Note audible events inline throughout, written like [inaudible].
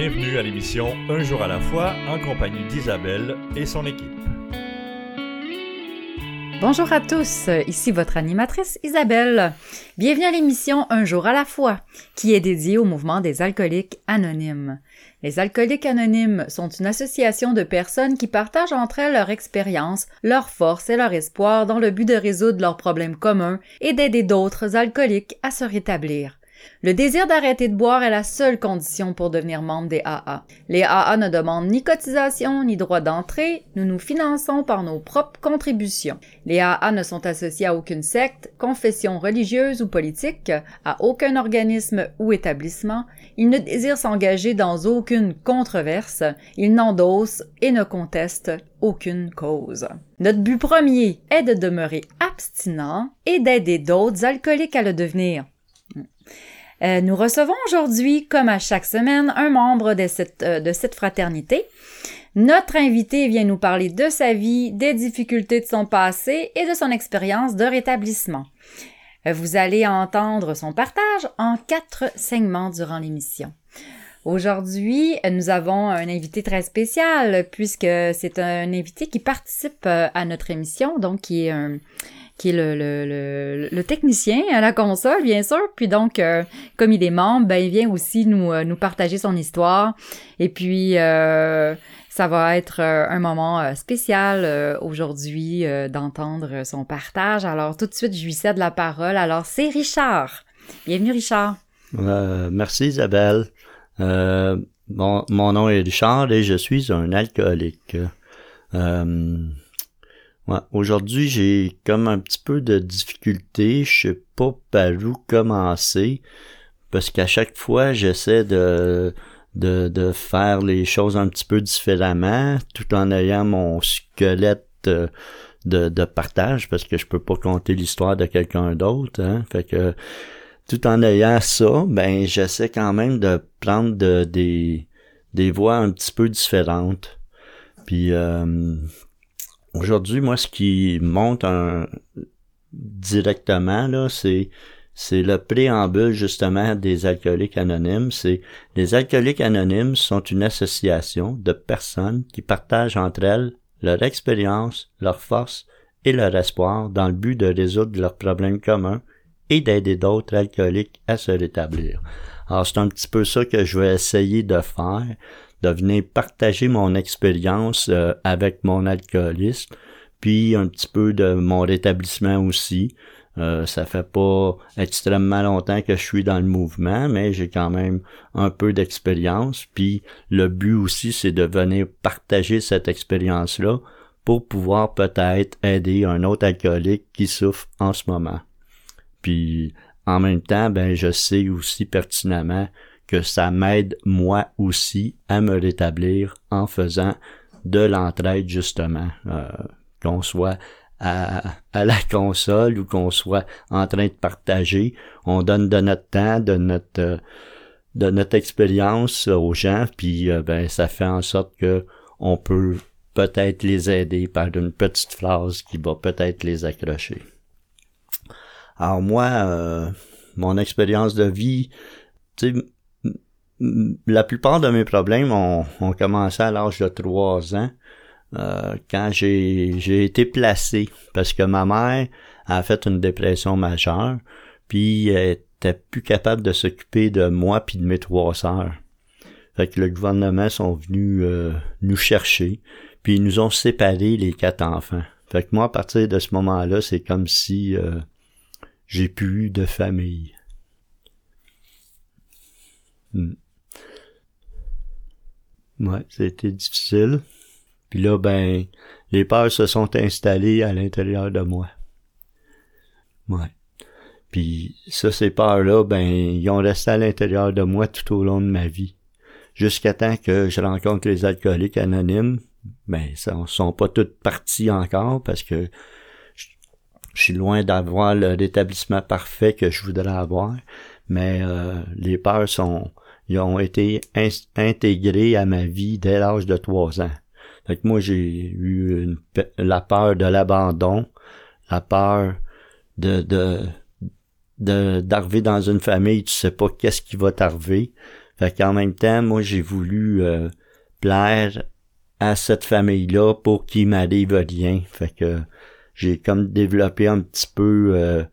Bienvenue à l'émission Un jour à la fois en compagnie d'Isabelle et son équipe. Bonjour à tous, ici votre animatrice Isabelle. Bienvenue à l'émission Un jour à la fois, qui est dédiée au mouvement des alcooliques anonymes. Les alcooliques anonymes sont une association de personnes qui partagent entre elles leur expérience, leur force et leur espoir dans le but de résoudre leurs problèmes communs et d'aider d'autres alcooliques à se rétablir. Le désir d'arrêter de boire est la seule condition pour devenir membre des AA. Les AA ne demandent ni cotisation ni droit d'entrée, nous nous finançons par nos propres contributions. Les AA ne sont associés à aucune secte, confession religieuse ou politique, à aucun organisme ou établissement, ils ne désirent s'engager dans aucune controverse, ils n'endossent et ne contestent aucune cause. Notre but premier est de demeurer abstinent et d'aider d'autres alcooliques à le devenir. Euh, nous recevons aujourd'hui, comme à chaque semaine, un membre de cette, euh, de cette fraternité. Notre invité vient nous parler de sa vie, des difficultés de son passé et de son expérience de rétablissement. Euh, vous allez entendre son partage en quatre segments durant l'émission. Aujourd'hui, nous avons un invité très spécial puisque c'est un invité qui participe à notre émission, donc qui est un, qui est le, le, technicien à la console, bien sûr. Puis donc, euh, comme il est membre, ben, il vient aussi nous, euh, nous partager son histoire. Et puis, euh, ça va être un moment spécial aujourd'hui d'entendre son partage. Alors, tout de suite, je lui cède la parole. Alors, c'est Richard. Bienvenue, Richard. merci, Isabelle. Bon, mon nom est Richard et je suis un alcoolique. Aujourd'hui, j'ai comme un petit peu de difficulté. Je sais pas par où commencer. Parce qu'à chaque fois, j'essaie de, de, de faire les choses un petit peu différemment, tout en ayant mon squelette euh, de, de partage, parce que je peux pas compter l'histoire de quelqu'un d'autre. Hein. Fait que tout en ayant ça, ben j'essaie quand même de prendre des, des voies un petit peu différentes. Puis euh, Aujourd'hui, moi, ce qui monte directement, là, c'est c'est le préambule justement des alcooliques anonymes. C'est les alcooliques anonymes sont une association de personnes qui partagent entre elles leur expérience, leur force et leur espoir dans le but de résoudre leurs problèmes communs et d'aider d'autres alcooliques à se rétablir. Alors c'est un petit peu ça que je vais essayer de faire de venir partager mon expérience euh, avec mon alcoolisme, puis un petit peu de mon rétablissement aussi. Euh, ça fait pas extrêmement longtemps que je suis dans le mouvement, mais j'ai quand même un peu d'expérience. Puis le but aussi, c'est de venir partager cette expérience-là pour pouvoir peut-être aider un autre alcoolique qui souffre en ce moment. Puis en même temps, ben je sais aussi pertinemment que ça m'aide moi aussi à me rétablir en faisant de l'entraide justement, euh, qu'on soit à, à, la console ou qu'on soit en train de partager, on donne de notre temps, de notre de notre expérience aux gens, puis euh, ben ça fait en sorte que on peut peut-être les aider par une petite phrase qui va peut-être les accrocher. Alors moi, euh, mon expérience de vie, tu sais, la plupart de mes problèmes ont, commencé à l'âge de trois ans, euh, quand j'ai été placé, parce que ma mère a fait une dépression majeure, puis elle était plus capable de s'occuper de moi puis de mes trois sœurs. Fait que le gouvernement sont venus euh, nous chercher, puis ils nous ont séparés les quatre enfants. Fait que moi, à partir de ce moment-là, c'est comme si euh, j'ai plus eu de famille. Hmm. Ouais, c'était difficile. Puis là, ben, les peurs se sont installées à l'intérieur de moi. Ouais. Puis ça, ces peurs-là, ben, ils ont resté à l'intérieur de moi tout au long de ma vie. Jusqu'à temps que je rencontre les alcooliques anonymes, ben, ça sont pas toutes parties encore parce que je, suis loin d'avoir le rétablissement parfait que je voudrais avoir. Mais euh, les peurs sont ils ont été intégrés à ma vie dès l'âge de trois ans. Fait que moi, j'ai eu la peur de l'abandon, la peur de, de, d'arriver dans une famille, tu sais pas qu'est-ce qui va t'arriver. Fait qu'en même temps, moi, j'ai voulu euh, plaire à cette famille-là pour qu'il m'arrive rien. Fait que j'ai comme développé un petit peu euh,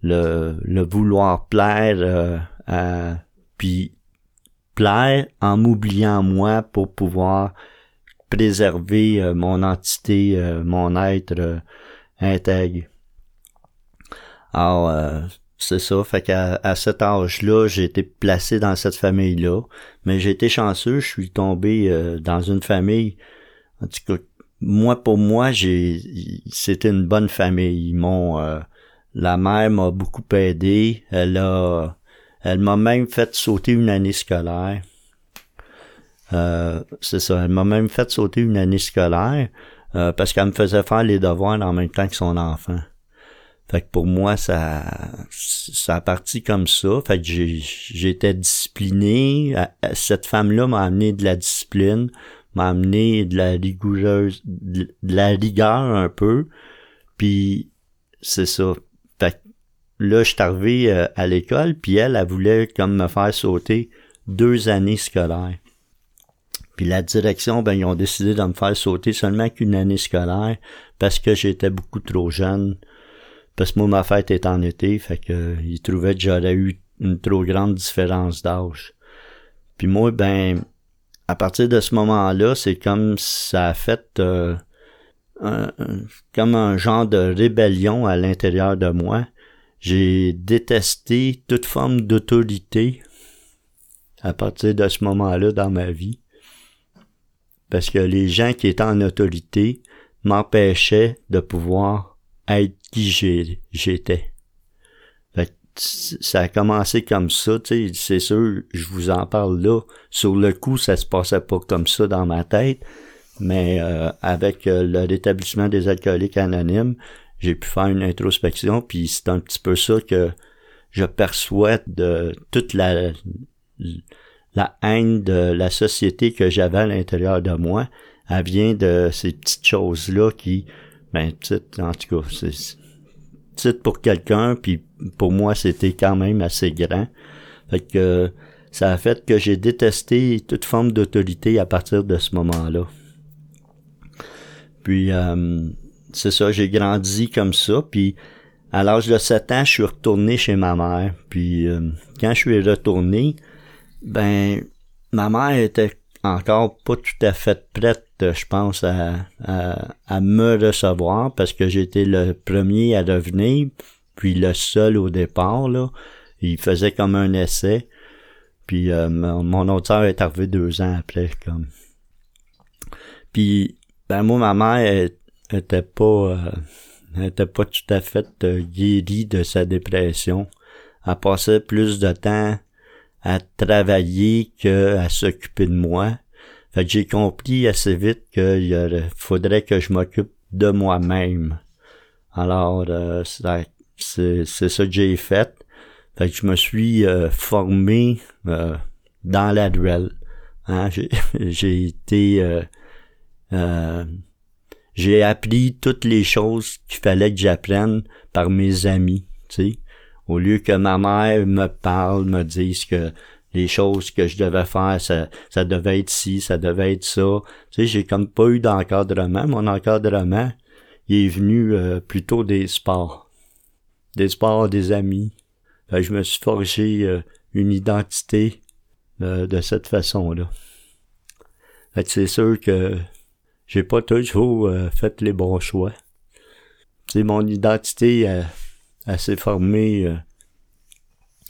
le, le vouloir plaire euh, à, puis plaire en m'oubliant moi pour pouvoir préserver euh, mon entité, mon être intègre. Alors, c'est ça, fait qu'à à cet âge-là, j'ai été placé dans cette famille-là, mais j'ai été chanceux, je suis tombé dans une famille, en tout cas, moi pour moi, j'ai c'était une bonne famille. Euh, la mère m'a beaucoup aidé. Elle a elle m'a même fait sauter une année scolaire. Euh, c'est ça, elle m'a même fait sauter une année scolaire euh, parce qu'elle me faisait faire les devoirs en même temps que son enfant. Fait que pour moi, ça, ça a parti comme ça. Fait que j'étais discipliné. Cette femme-là m'a amené de la discipline m'a amené de la rigoureuse, de la rigueur un peu. Puis c'est ça. Là, je suis arrivé euh, à l'école, puis elle, elle voulait comme me faire sauter deux années scolaires. Puis la direction, ben, ils ont décidé de me faire sauter seulement qu'une année scolaire parce que j'étais beaucoup trop jeune. Parce que moi, ma fête est en été, fait que ils trouvaient que j'aurais eu une trop grande différence d'âge. Puis moi, ben, à partir de ce moment-là, c'est comme ça a fait euh, comme un genre de rébellion à l'intérieur de moi. J'ai détesté toute forme d'autorité à partir de ce moment-là dans ma vie. Parce que les gens qui étaient en autorité m'empêchaient de pouvoir être qui j'étais ça a commencé comme ça, c'est sûr, je vous en parle là. Sur le coup, ça se passait pas comme ça dans ma tête, mais euh, avec euh, le rétablissement des alcooliques anonymes, j'ai pu faire une introspection, puis c'est un petit peu ça que je perçois de toute la la haine de la société que j'avais à l'intérieur de moi. Elle vient de ces petites choses-là qui, ben, en tout cas, c'est petite pour quelqu'un, puis pour moi, c'était quand même assez grand. Fait que ça a fait que j'ai détesté toute forme d'autorité à partir de ce moment-là. Puis euh, c'est ça, j'ai grandi comme ça, puis à l'âge de 7 ans, je suis retourné chez ma mère. Puis euh, quand je suis retourné, ben ma mère était encore pas tout à fait prête, je pense, à, à, me recevoir parce que j'étais le premier à revenir, puis le seul au départ, là. Il faisait comme un essai. Puis euh, mon, autre soeur est arrivé deux ans après, comme. Puis, ben moi, ma mère était pas, euh, était pas tout à fait euh, guérie de sa dépression. Elle passait plus de temps à travailler qu'à s'occuper de moi. Fait que j'ai compris assez vite qu'il faudrait que je m'occupe de moi-même. Alors, euh, c'est ça que j'ai fait. Fait que je me suis euh, formé euh, dans la duel. Hein, j'ai [laughs] été... j'ai appris toutes les choses qu'il fallait que j'apprenne par mes amis, tu sais. Au lieu que ma mère me parle, me dise que les choses que je devais faire, ça, ça devait être ci, ça devait être ça. Tu sais, j'ai comme pas eu d'encadrement. Mon encadrement, il est venu euh, plutôt des sports. Des sports, des amis. je me suis forgé euh, une identité euh, de cette façon-là. c'est sûr que j'ai pas toujours fait les bons choix. Tu mon identité, elle s'est formée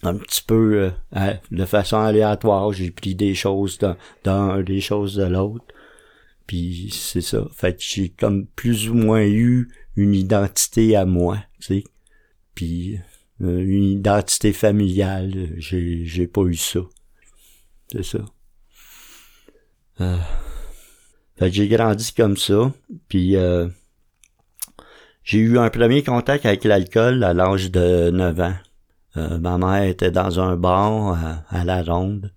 un petit peu euh, de façon aléatoire. J'ai pris des choses d'un, des choses de l'autre. Puis c'est ça. Fait j'ai comme plus ou moins eu une identité à moi. Puis euh, une identité familiale, j'ai j'ai pas eu ça. C'est ça. Euh, fait que j'ai grandi comme ça. Puis j'ai eu un premier contact avec l'alcool à l'âge de 9 ans. Euh, ma mère était dans un bar à, la ronde.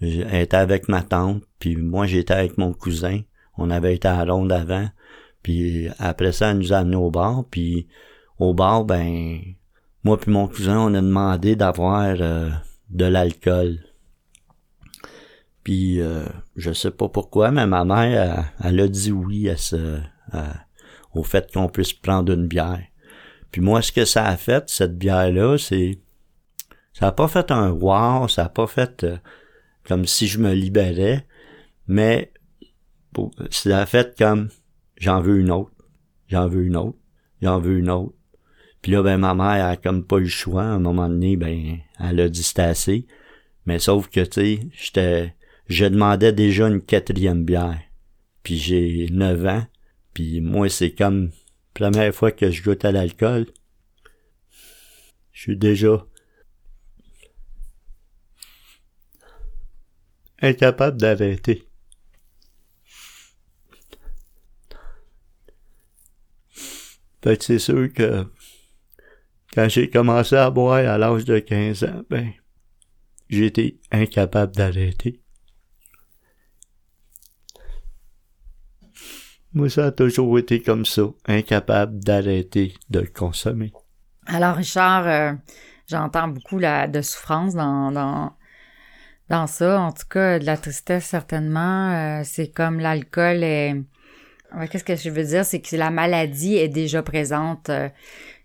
Elle était avec ma tante, puis moi j'étais avec mon cousin. On avait été à la ronde avant. Puis après ça, elle nous a amenés au bar. Puis au bar, ben moi puis mon cousin, on a demandé d'avoir euh, de l'alcool. Puis euh, je sais pas pourquoi, mais ma mère, elle, a dit oui à ce, au fait qu'on puisse prendre une bière. Puis moi, ce que ça a fait, cette bière-là, c'est... Ça a pas fait un wow, ça a pas fait euh, comme si je me libérais, mais ça a fait comme j'en veux une autre, j'en veux une autre, j'en veux une autre. Puis là, ben, ma mère a comme pas eu le choix. À un moment donné, ben, elle a dit c'était assez. Mais sauf que, tu sais, j'étais, je demandais déjà une quatrième bière. Puis j'ai 9 ans. Puis moi, c'est comme première fois que je goûte à l'alcool. Je suis déjà incapable d'arrêter. Fait que c'est sûr que quand j'ai commencé à boire à l'âge de 15 ans, ben, j'étais incapable d'arrêter. Moi, ça a toujours été comme ça, incapable d'arrêter de consommer. Alors, Richard, euh, j'entends beaucoup la, de souffrance dans, dans, dans ça. En tout cas, de la tristesse, certainement. Euh, c'est comme l'alcool est... Qu'est-ce que je veux dire? C'est que la maladie est déjà présente. Euh,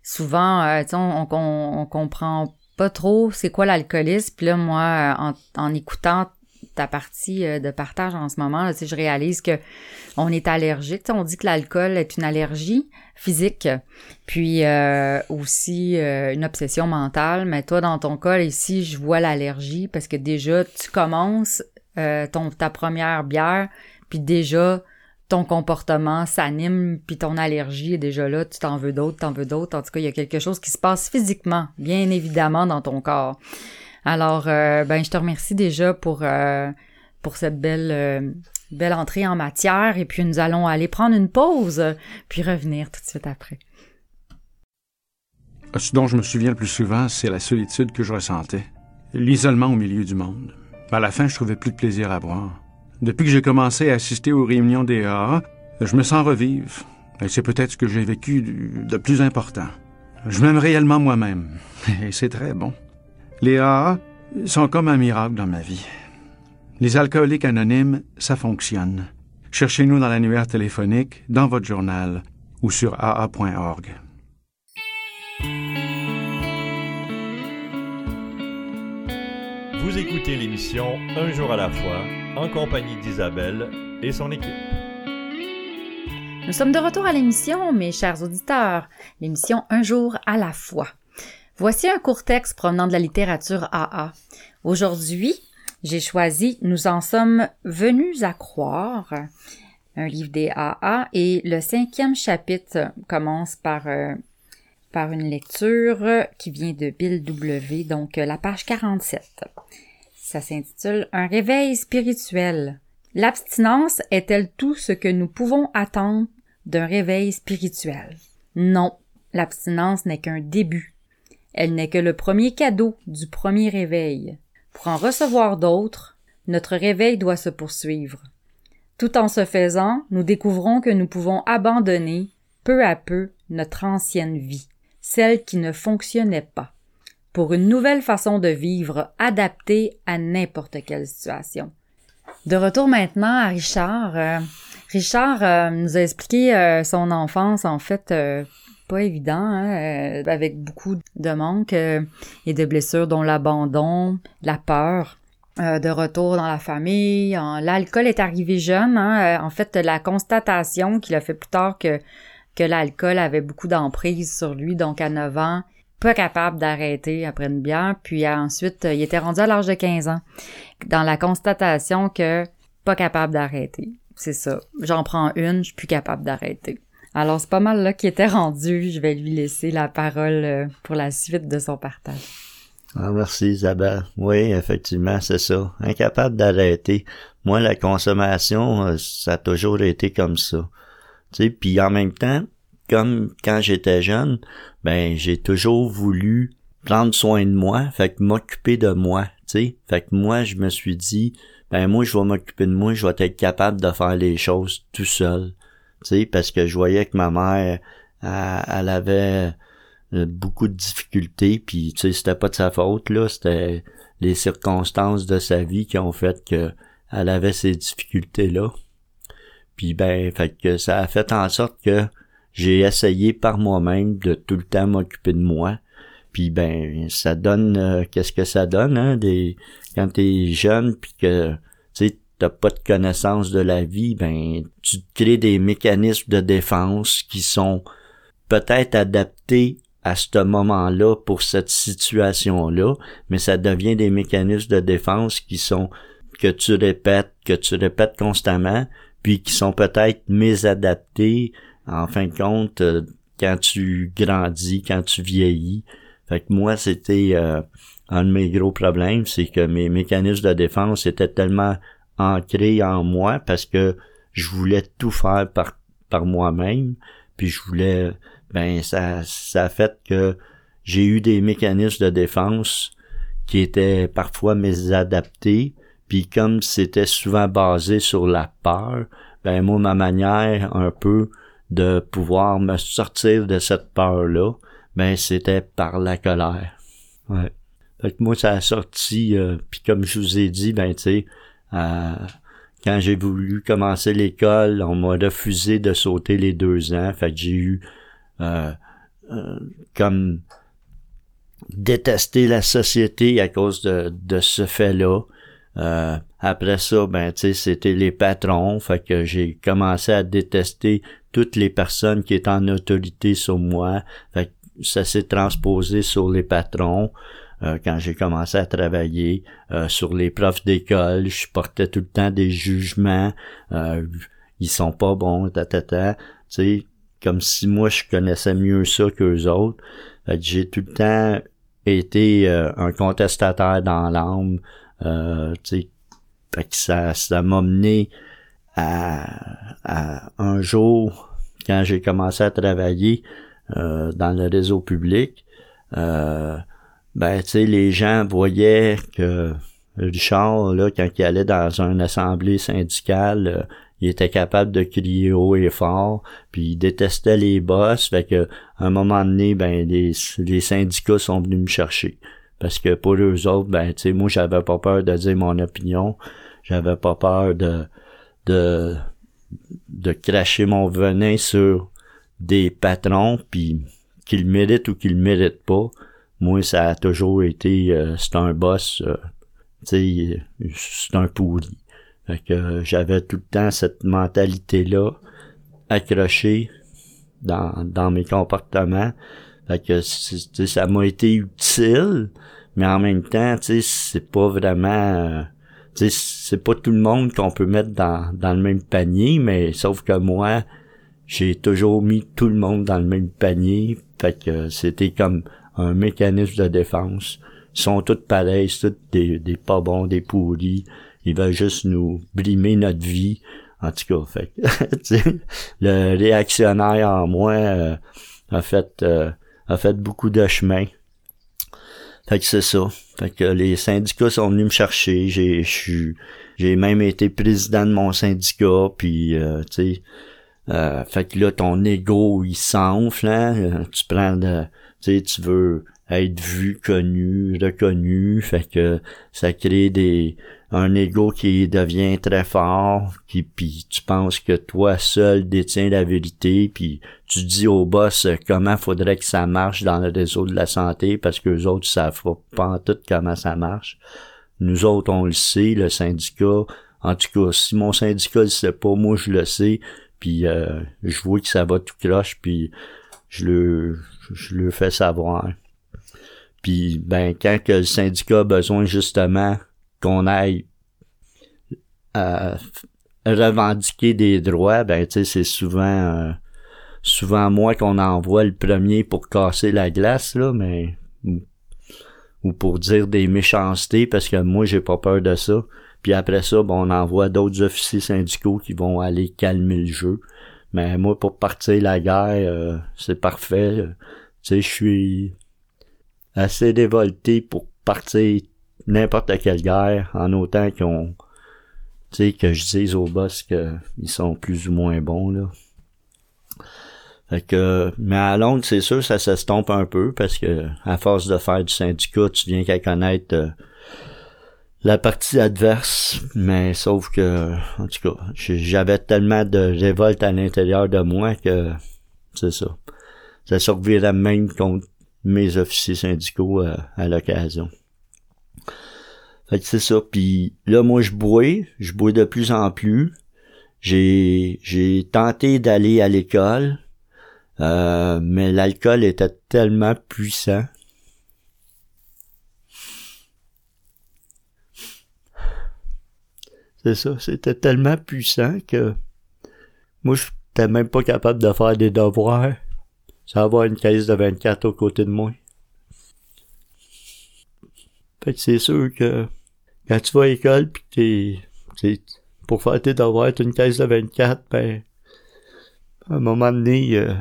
souvent, on, on, on, comprend pas trop c'est quoi l'alcoolisme. Puis là, moi, en, en écoutant ta partie euh, de partage en ce moment, là, je réalise que on est allergique. On dit que l'alcool est une allergie physique, puis euh, aussi euh, une obsession mentale. Mais toi, dans ton cas, ici, je vois l'allergie parce que déjà, tu commences ton, ta première bière, puis déjà, ton comportement s'anime, puis ton allergie est déjà là, tu t'en veux d'autres, t'en veux d'autres. En tout cas, il y a quelque chose qui se passe physiquement, bien évidemment, dans ton corps. Alors, euh, ben, je te remercie déjà pour, euh, pour cette belle, euh, belle entrée en matière. Et puis, nous allons aller prendre une pause, puis revenir tout de suite après. Ce dont je me souviens le plus souvent, c'est la solitude que je ressentais. L'isolement au milieu du monde. À la fin, je trouvais plus de plaisir à boire. Depuis que j'ai commencé à assister aux réunions des AA, je me sens revivre. Et c'est peut-être ce que j'ai vécu de plus important. Je m'aime réellement moi-même. Et c'est très bon. Les AA sont comme un miracle dans ma vie. Les alcooliques anonymes, ça fonctionne. Cherchez-nous dans l'annuaire téléphonique, dans votre journal ou sur aa.org. Vous écoutez l'émission Un jour à la fois en compagnie d'Isabelle et son équipe. Nous sommes de retour à l'émission, mes chers auditeurs, l'émission Un jour à la fois. Voici un court texte provenant de la littérature AA. Aujourd'hui, j'ai choisi Nous en sommes venus à croire, un livre des AA, et le cinquième chapitre commence par, euh, par une lecture qui vient de Bill W, donc euh, la page 47. Ça s'intitule Un réveil spirituel. L'abstinence est-elle tout ce que nous pouvons attendre d'un réveil spirituel? Non, l'abstinence n'est qu'un début elle n'est que le premier cadeau du premier réveil. Pour en recevoir d'autres, notre réveil doit se poursuivre. Tout en se faisant, nous découvrons que nous pouvons abandonner, peu à peu, notre ancienne vie, celle qui ne fonctionnait pas, pour une nouvelle façon de vivre adaptée à n'importe quelle situation. De retour maintenant à Richard. Euh, Richard euh, nous a expliqué euh, son enfance, en fait, pas évident, hein, euh, avec beaucoup de manques euh, et de blessures, dont l'abandon, la peur. Euh, de retour dans la famille. L'alcool est arrivé jeune. Hein, en fait, la constatation qu'il a fait plus tard que, que l'alcool avait beaucoup d'emprise sur lui, donc à 9 ans, pas capable d'arrêter après une bière. Puis ensuite, il était rendu à l'âge de 15 ans. Dans la constatation que pas capable d'arrêter. C'est ça. J'en prends une, je suis plus capable d'arrêter. Alors, c'est pas mal là qui était rendu. Je vais lui laisser la parole euh, pour la suite de son partage. Ah, merci Isabelle. Oui, effectivement, c'est ça. Incapable d'arrêter. Moi, la consommation, euh, ça a toujours été comme ça. Tu sais, puis en même temps, comme quand j'étais jeune, ben j'ai toujours voulu prendre soin de moi, fait que m'occuper de moi, tu sais. Fait que moi, je me suis dit, ben moi, je vais m'occuper de moi, je vais être capable de faire les choses tout seul parce que je voyais que ma mère, elle, avait euh, beaucoup de difficultés, puis tu sais, c'était pas de sa faute, là, c'était les circonstances de sa vie qui ont fait que elle avait ces difficultés-là. Puis ben, fait que ça a fait en sorte que j'ai essayé par moi-même de tout le temps m'occuper de moi. Puis ben, ça donne euh, qu'est-ce que ça donne, hein, des quand t'es jeune puis que sais t'as pas de connaissance de la vie, ben tu crées des mécanismes de défense qui sont peut-être adaptés à ce moment-là pour cette situation-là, mais ça devient des mécanismes de défense qui sont que tu répètes, que tu répètes constamment, puis qui sont peut-être mésadaptés en fin de compte euh, quand tu grandis, quand tu vieillis. Fait que moi, c'était euh, un de mes gros problèmes, c'est que mes mécanismes de défense étaient tellement ancrés en moi parce que je voulais tout faire par, par moi-même, puis je voulais ben ça, ça a fait que j'ai eu des mécanismes de défense qui étaient parfois mésadaptés, puis comme c'était souvent basé sur la peur, ben moi ma manière un peu de pouvoir me sortir de cette peur-là, ben c'était par la colère. Ouais. Fait que moi ça a sorti, euh, puis comme je vous ai dit, ben tu sais, quand j'ai voulu commencer l'école, on m'a refusé de sauter les deux ans, fait que j'ai eu euh, euh, comme détester la société à cause de, de ce fait-là. Euh, après ça, ben tu sais, c'était les patrons, fait que j'ai commencé à détester toutes les personnes qui étaient en autorité sur moi. Fait que ça s'est transposé sur les patrons. Quand j'ai commencé à travailler sur les profs d'école, je portais tout le temps des jugements. ils sont pas bons, ta ta ta. Tu sais, comme si moi je connaissais mieux ça qu'eux autres. J'ai tout le temps été euh, un contestataire dans l'âme. Euh, ça, ça m'a mené à, un jour, quand j'ai commencé à travailler euh, dans le réseau public, euh, ben tu sais, les gens voyaient que Richard, là, quand il allait dans une assemblée syndicale, il était capable de crier haut et fort, puis il détestait les boss, fait que à un moment donné, ben les, les syndicats sont venus me chercher. Parce que pour eux autres, ben tu sais, moi j'avais pas peur de dire mon opinion, j'avais pas peur de de de cracher mon venin sur des patrons, puis qu'ils méritent ou qu'ils méritent pas. Moi, ça a toujours été, euh, c'est un boss, euh, tu sais, c'est un pourri. Fait que j'avais tout le temps cette mentalité-là accrochée dans, dans mes comportements. Fait que ça m'a été utile, mais en même temps, c'est pas vraiment. c'est pas tout le monde qu'on peut mettre dans, dans le même panier, mais sauf que moi, j'ai toujours mis tout le monde dans le même panier. Fait que c'était comme un mécanisme de défense. Ils sont tous pareils, c'est tous des, des pas bons, des pourris il va juste nous brimer notre vie. En tout cas, fait [laughs] le réactionnaire en moi euh, a fait euh, a fait beaucoup de chemin. Fait que c'est ça. Fait que les syndicats sont venus me chercher. J'ai j'ai même été président de mon syndicat. Puis euh, tu sais, fait que là ton ego il s'enfle. Hein? Tu prends de, tu sais, tu veux être vu, connu, reconnu. Fait que ça crée des un ego qui devient très fort, qui puis tu penses que toi seul détiens la vérité, puis tu dis au boss comment faudrait que ça marche dans le réseau de la santé parce que les autres savent pas en tout comment ça marche. Nous autres on le sait, le syndicat. En tout cas, si mon syndicat le sait pas, moi je le sais, puis euh, je vois que ça va tout croche, puis je le je le fais savoir. Puis ben quand que le syndicat a besoin justement qu'on aille à revendiquer des droits, ben tu sais, c'est souvent euh, souvent moi qu'on envoie le premier pour casser la glace, là, mais ou, pour dire des méchancetés, parce que moi j'ai pas peur de ça. Puis après ça, bon, on envoie d'autres officiers syndicaux qui vont aller calmer le jeu. Mais moi, pour partir la guerre, euh, c'est parfait. Tu sais, je suis assez dévolté pour partir n'importe quelle guerre, en autant qu'on, tu sais, que je dise aux boss qu'ils sont plus ou moins bons, là. Fait que, mais à longue, c'est sûr, ça s'estompe un peu parce que, à force de faire du syndicat, tu viens qu'à connaître euh, la partie adverse, mais sauf que, en tout cas, j'avais tellement de révolte à l'intérieur de moi que c'est ça. Ça servirait même contre mes officiers syndicaux euh, à l'occasion. Fait que c'est ça. Puis là, moi, je bois. Je bois de plus en plus. J'ai, j'ai tenté d'aller à l'école, euh, mais l'alcool était tellement puissant. C'est ça, c'était tellement puissant que moi, je n'étais même pas capable de faire des devoirs sans avoir une caisse de 24 aux côtés de moi. Fait que c'est sûr que quand tu vas à l'école pis t'es, pour faire tes devoirs, t'as une caisse de 24, ben, à un moment donné, euh,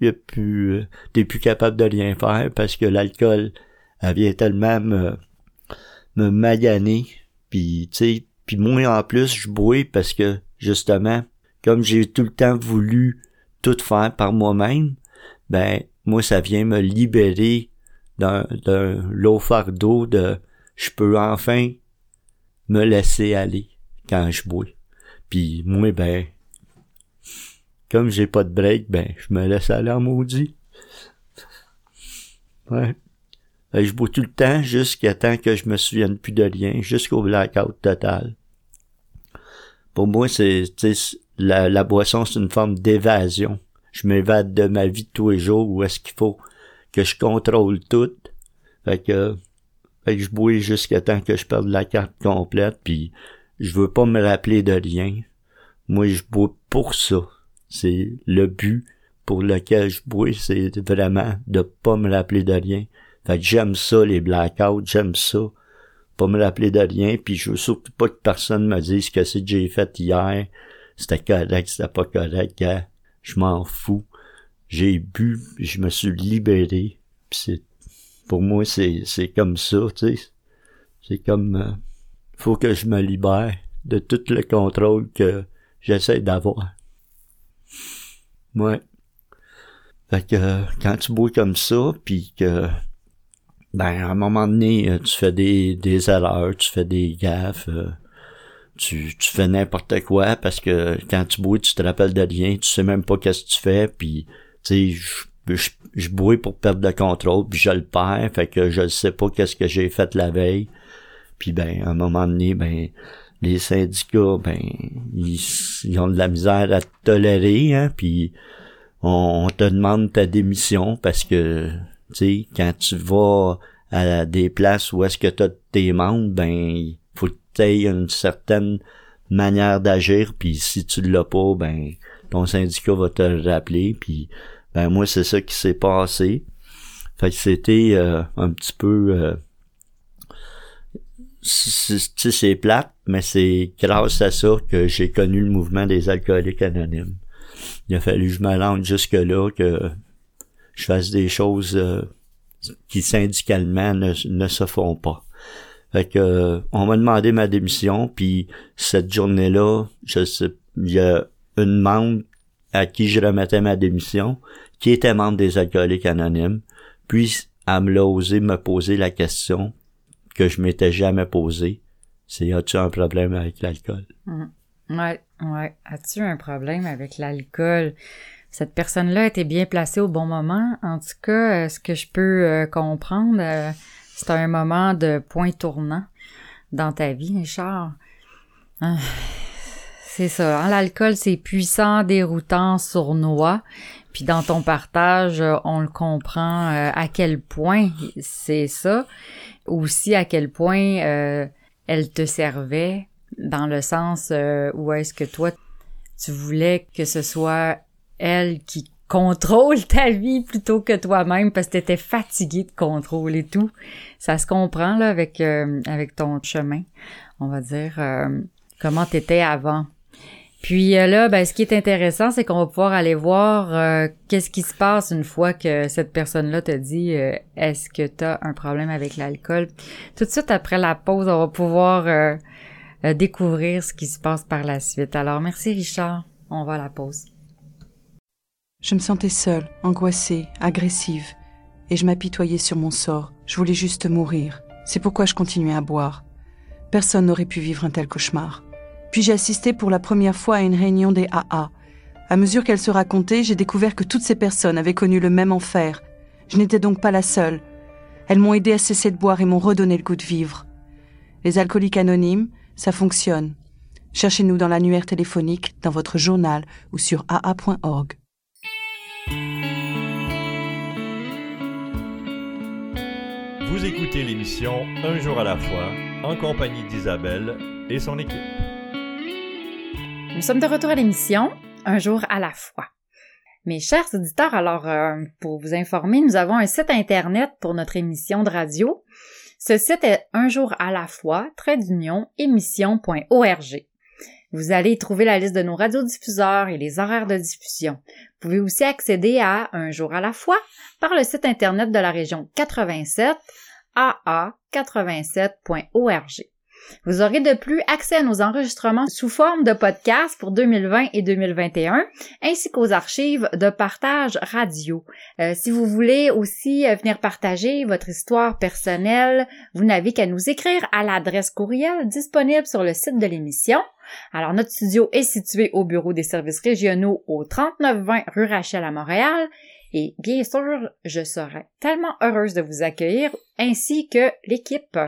y a plus, euh, t'es plus capable de rien faire parce que l'alcool, elle vient tellement me, me maganer. Puis moi en plus, je bois parce que, justement, comme j'ai tout le temps voulu tout faire par moi-même, ben, moi, ça vient me libérer d'un, d'un lot fardeau de, je peux enfin me laisser aller quand je bois. Puis moi, ben, comme j'ai pas de break, ben, je me laisse aller en maudit. Ouais. Je bois tout le temps jusqu'à temps que je me souvienne plus de rien, jusqu'au blackout total. Pour moi, c'est, la, la boisson, c'est une forme d'évasion. Je m'évade de ma vie tous les jours où est-ce qu'il faut que je contrôle tout. Fait que, fait que je bois jusqu'à temps que je perde la carte complète, puis je veux pas me rappeler de rien. Moi, je bois pour ça. C'est le but pour lequel je bois, c'est vraiment de pas me rappeler de rien. Fait que j'aime ça, les blackouts, j'aime ça. Pas me rappeler de rien, puis je veux surtout pas que personne me dise que c'est que j'ai fait hier. C'était correct, c'était pas correct, gars. Je m'en fous. J'ai bu, je me suis libéré. c'est, pour moi, c'est, c'est comme ça, tu sais. C'est comme, euh, faut que je me libère de tout le contrôle que j'essaie d'avoir. Ouais. Fait que quand tu bois comme ça, puis que ben à un moment donné, euh, tu fais des, des erreurs, tu fais des gaffes, euh, tu, tu fais n'importe quoi parce que quand tu bois, tu te rappelles de rien, tu sais même pas qu'est-ce que tu fais, puis tu sais, je, je, je bois pour perdre le contrôle, puis je le perds, fait que je sais pas qu'est-ce que j'ai fait la veille. Puis ben, à un moment donné, ben, les syndicats, ben, ils, ont de la misère à te tolérer, hein, puis on, te demande ta démission parce que, sais, quand tu vas à des places où est-ce que tu as tes membres, ben, faut que tu une certaine manière d'agir, puis si tu l'as pas, ben, ton syndicat va te le rappeler, puis ben, moi, c'est ça qui s'est passé. Fait que c'était euh, un petit peu... Euh, c'est plate, mais c'est grâce à ça que j'ai connu le mouvement des alcooliques anonymes. Il a fallu que je me jusque-là, que je fasse des choses euh, qui syndicalement ne, ne, se font pas. Fait que euh, on m'a demandé ma démission, puis cette journée-là, je sais, il y a une membre à qui je remettais ma démission, qui était membre des alcooliques anonymes, puis elle me l'a osé me poser la question que je m'étais jamais posé, c'est as-tu un problème avec l'alcool? Mmh. Ouais, ouais. As-tu un problème avec l'alcool? Cette personne-là était bien placée au bon moment. En tout cas, euh, ce que je peux euh, comprendre, euh, c'est un moment de point tournant dans ta vie, Richard. Ah, c'est ça. Hein? L'alcool, c'est puissant, déroutant, sournois. Puis dans ton partage, on le comprend à quel point c'est ça aussi à quel point elle te servait dans le sens où est-ce que toi tu voulais que ce soit elle qui contrôle ta vie plutôt que toi-même parce que t'étais fatigué de contrôle et tout. Ça se comprend là avec euh, avec ton chemin, on va dire comment t'étais avant. Puis euh, là, ben, ce qui est intéressant, c'est qu'on va pouvoir aller voir euh, qu'est-ce qui se passe une fois que cette personne-là te dit euh, est-ce que tu as un problème avec l'alcool? Tout de suite après la pause, on va pouvoir découvrir ce qui se passe par la suite. Alors merci Richard, on va à la pause. Je me sentais seule, angoissée, agressive, et je m'apitoyais sur mon sort. Je voulais juste mourir. C'est pourquoi je continuais à boire. Personne n'aurait pu vivre un tel cauchemar. Puis j'ai assisté pour la première fois à une réunion des AA. À mesure qu'elle se racontait, j'ai découvert que toutes ces personnes avaient connu le même enfer. Je n'étais donc pas la seule. Elles m'ont aidé à cesser de boire et m'ont redonné le goût de vivre. Les alcooliques anonymes, ça fonctionne. Cherchez-nous dans l'annuaire téléphonique, dans votre journal ou sur aa.org. Vous écoutez l'émission Un jour à la fois en compagnie d'Isabelle et son équipe. Nous sommes de retour à l'émission Un jour à la fois. Mes chers auditeurs, alors euh, pour vous informer, nous avons un site internet pour notre émission de radio. Ce site est un jour à la fois, trait d'union, émission.org. Vous allez y trouver la liste de nos radiodiffuseurs et les horaires de diffusion. Vous pouvez aussi accéder à Un jour à la fois par le site internet de la région 87 aa87.org. Vous aurez de plus accès à nos enregistrements sous forme de podcast pour 2020 et 2021, ainsi qu'aux archives de partage radio. Euh, si vous voulez aussi euh, venir partager votre histoire personnelle, vous n'avez qu'à nous écrire à l'adresse courriel disponible sur le site de l'émission. Alors, notre studio est situé au bureau des services régionaux au 3920 rue Rachel à Montréal et bien sûr, je serai tellement heureuse de vous accueillir ainsi que l'équipe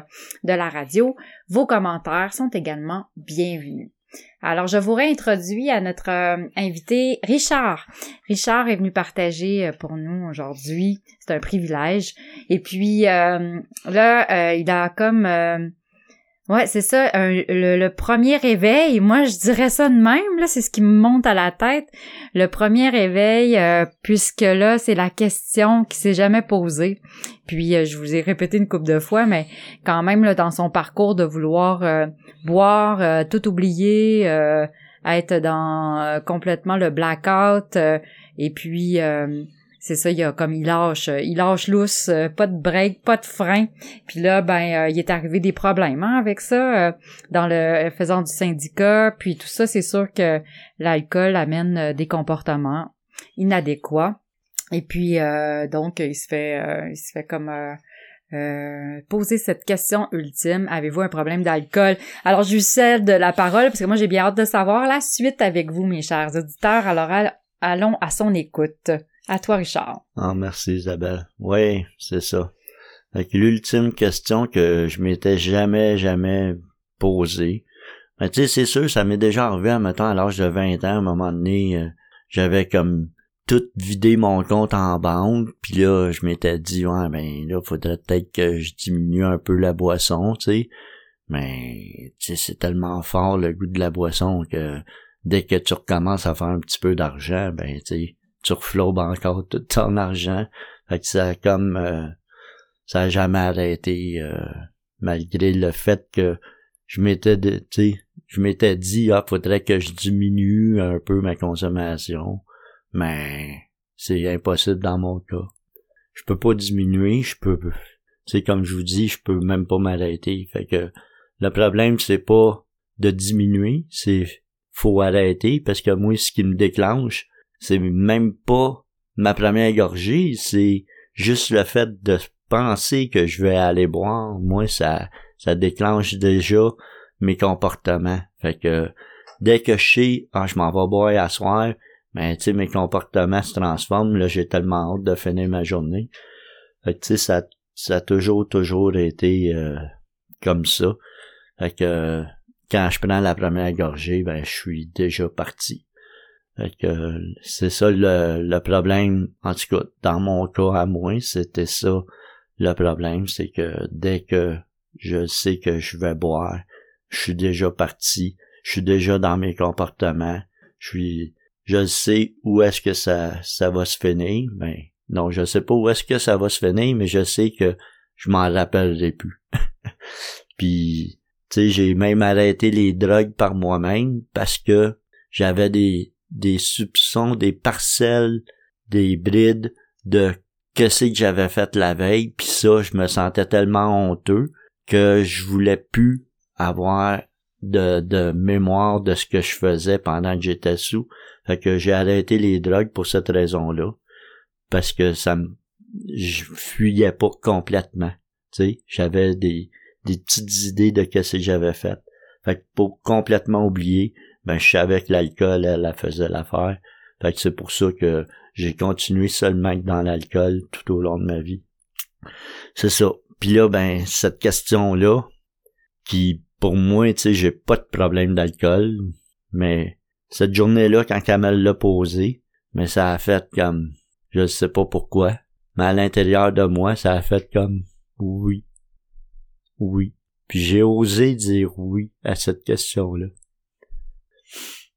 de la radio. Vos commentaires sont également bienvenus. Alors, je vous réintroduis à notre euh, invité Richard. Richard est venu partager euh, pour nous aujourd'hui. C'est un privilège. Et puis, euh, là, il a comme Ouais, c'est ça, le, premier réveil, moi je dirais ça de même, là, c'est ce qui me monte à la tête. Le premier réveil, euh, puisque là, c'est la question qui s'est jamais posée. Puis euh, je vous ai répété une couple de fois, mais quand même, là, dans son parcours de vouloir euh, boire, tout oublier, être dans complètement le blackout, et puis c'est ça, il a comme il lâche, il lâche lousse, euh, pas de break, pas de frein. Puis là, ben, euh, il est arrivé des problèmes hein, avec ça, euh, dans le faisant du syndicat. Puis tout ça, c'est sûr que l'alcool amène des comportements inadéquats. Et puis donc, il se fait, il se fait comme poser cette question ultime. Avez-vous un problème d'alcool? Alors, je lui cède la parole parce que moi, j'ai bien hâte de savoir la suite avec vous, mes chers auditeurs. Alors, allons à son écoute. À toi, Richard. Ah, merci, Isabelle. Oui, c'est ça. l'ultime question que je m'étais jamais, jamais posée. Mais tu sais, c'est sûr, ça m'est déjà arrivé, en mettant à l'âge de 20 ans, à un moment donné, euh, j'avais comme tout vidé mon compte en banque, puis là, je m'étais dit, ouais, ben là, faudrait peut-être que je diminue un peu la boisson, tu sais. Mais, tu sais, c'est tellement fort le goût de la boisson que dès que tu recommences à faire un petit peu d'argent, ben, tu tu reflobes encore tout ton argent. Fait que ça comme euh, ça a jamais arrêté euh, malgré le fait que je m'étais tu sais, je m'étais dit ah faudrait que je diminue un peu ma consommation, mais c'est impossible dans mon cas. Je peux pas diminuer, je peux c'est comme je vous dis, je peux même pas m'arrêter. Fait que le problème c'est pas de diminuer, c'est faut arrêter parce que moi ce qui me déclenche c'est même pas ma première gorgée, c'est juste le fait de penser que je vais aller boire, moi ça ça déclenche déjà mes comportements. Fait que dès que je sais ah je m'en vais boire à soir, ben tu sais mes comportements se transforment, là j'ai tellement hâte de finir ma journée. Fait que tu sais ça ça a toujours toujours été euh, comme ça. Fait que quand je prends la première gorgée, ben je suis déjà parti que c'est ça le, le problème. En tout cas, dans mon cas à moi, c'était ça le problème, c'est que dès que je sais que je vais boire, je suis déjà parti, je suis déjà dans mes comportements, je suis, je sais où est-ce que ça, ça va se finir, mais ben, non, je sais pas où est-ce que ça va se finir, mais je sais que je m'en rappellerai plus. [laughs] Puis, tu sais, j'ai même arrêté les drogues par moi-même parce que j'avais des, des soupçons, des parcelles, des brides de que c'est que j'avais fait la veille, puis ça, je me sentais tellement honteux que je voulais plus avoir de, de mémoire de ce que je faisais pendant que j'étais sous. Fait que j'ai arrêté les drogues pour cette raison-là. Parce que ça me, je fuyais pas complètement. Tu sais, j'avais des, des petites idées de ce que j'avais fait. Fait que pour complètement oublier, ben je savais que l'alcool, elle, elle faisait l'affaire. Fait que c'est pour ça que j'ai continué seulement dans l'alcool tout au long de ma vie. C'est ça. Puis là, ben, cette question-là, qui pour moi, tu sais, j'ai pas de problème d'alcool, mais cette journée-là, quand me l'a posée, mais ça a fait comme, je sais pas pourquoi, mais à l'intérieur de moi, ça a fait comme, oui, oui. Puis j'ai osé dire oui à cette question-là.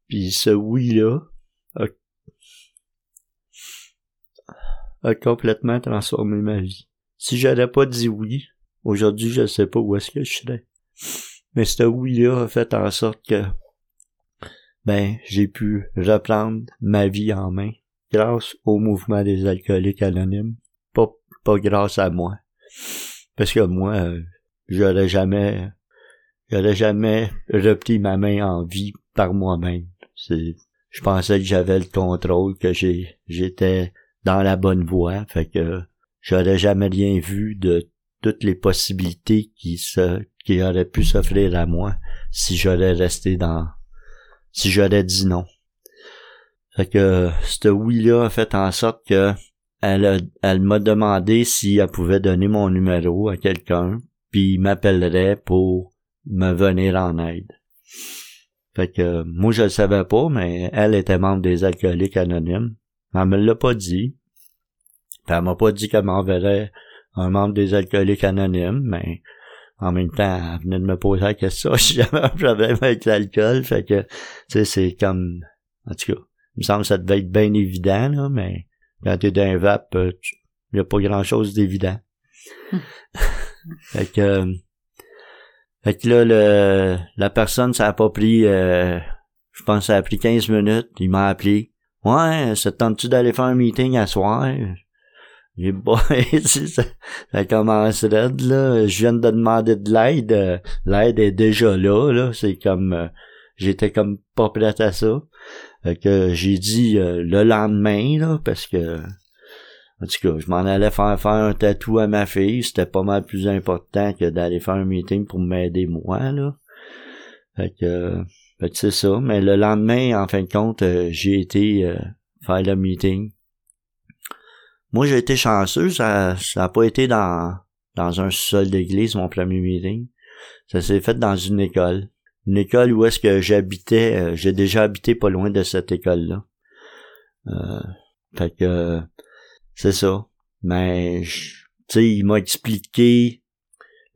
Puis ce oui-là a, complètement transformé ma vie. Si j'aurais pas dit oui, aujourd'hui je sais pas où est-ce que je serais. Mais ce oui-là a fait en sorte que ben j'ai pu reprendre ma vie en main grâce au mouvement des alcooliques anonymes, pas, pas grâce à moi. Parce que moi, euh, j'aurais jamais j'aurais jamais repris ma main en vie par moi-même. C'est je pensais que j'avais le contrôle, que j'ai j'étais dans la bonne voie, fait que j'aurais jamais rien vu de toutes les possibilités qui se qui auraient pu s'offrir à moi si j'aurais resté dans si j'aurais dit non. Fait que ce oui-là a fait en sorte que elle, elle m'a demandé si elle pouvait donner mon numéro à quelqu'un, puis il m'appellerait pour me venir en aide. Fait que moi je le savais pas, mais elle était membre des alcooliques anonymes. Elle me l'a pas dit. Puis elle m'a pas dit qu'elle m'enverrait un membre des alcooliques anonymes, mais en même temps, elle venait de me poser la question [laughs] si j'avais un problème avec l'alcool. Fait que, tu sais, c'est comme, en tout cas, il me semble que ça devait être bien évident, là, mais quand t'es d'un vape, il n'y a pas grand chose d'évident. [laughs] fait que, fait que là, le, la personne, ça a pas pris, euh, je pense ça a pris 15 minutes. Il m'a appelé. Ouais, ça tente-tu d'aller faire un meeting à soir? J'ai [laughs] bon, ça, ça commence raide, là. Je viens de demander de l'aide. L'aide est déjà là, là. C'est comme, euh, j'étais comme pas prêt à ça. Fait que j'ai dit euh, le lendemain, là, parce que, en tout cas, je m'en allais faire un tatou à ma fille. C'était pas mal plus important que d'aller faire un meeting pour m'aider moi, là. Fait que, fait c'est ça. Mais le lendemain, en fin de compte, euh, j'ai été faire le meeting moi, j'ai été chanceux, ça n'a pas été dans, dans un sol d'église, mon premier meeting. Ça s'est fait dans une école. Une école où est-ce que j'habitais, euh, j'ai déjà habité pas loin de cette école-là. Euh, fait que, c'est ça. Mais, tu sais, il m'a expliqué,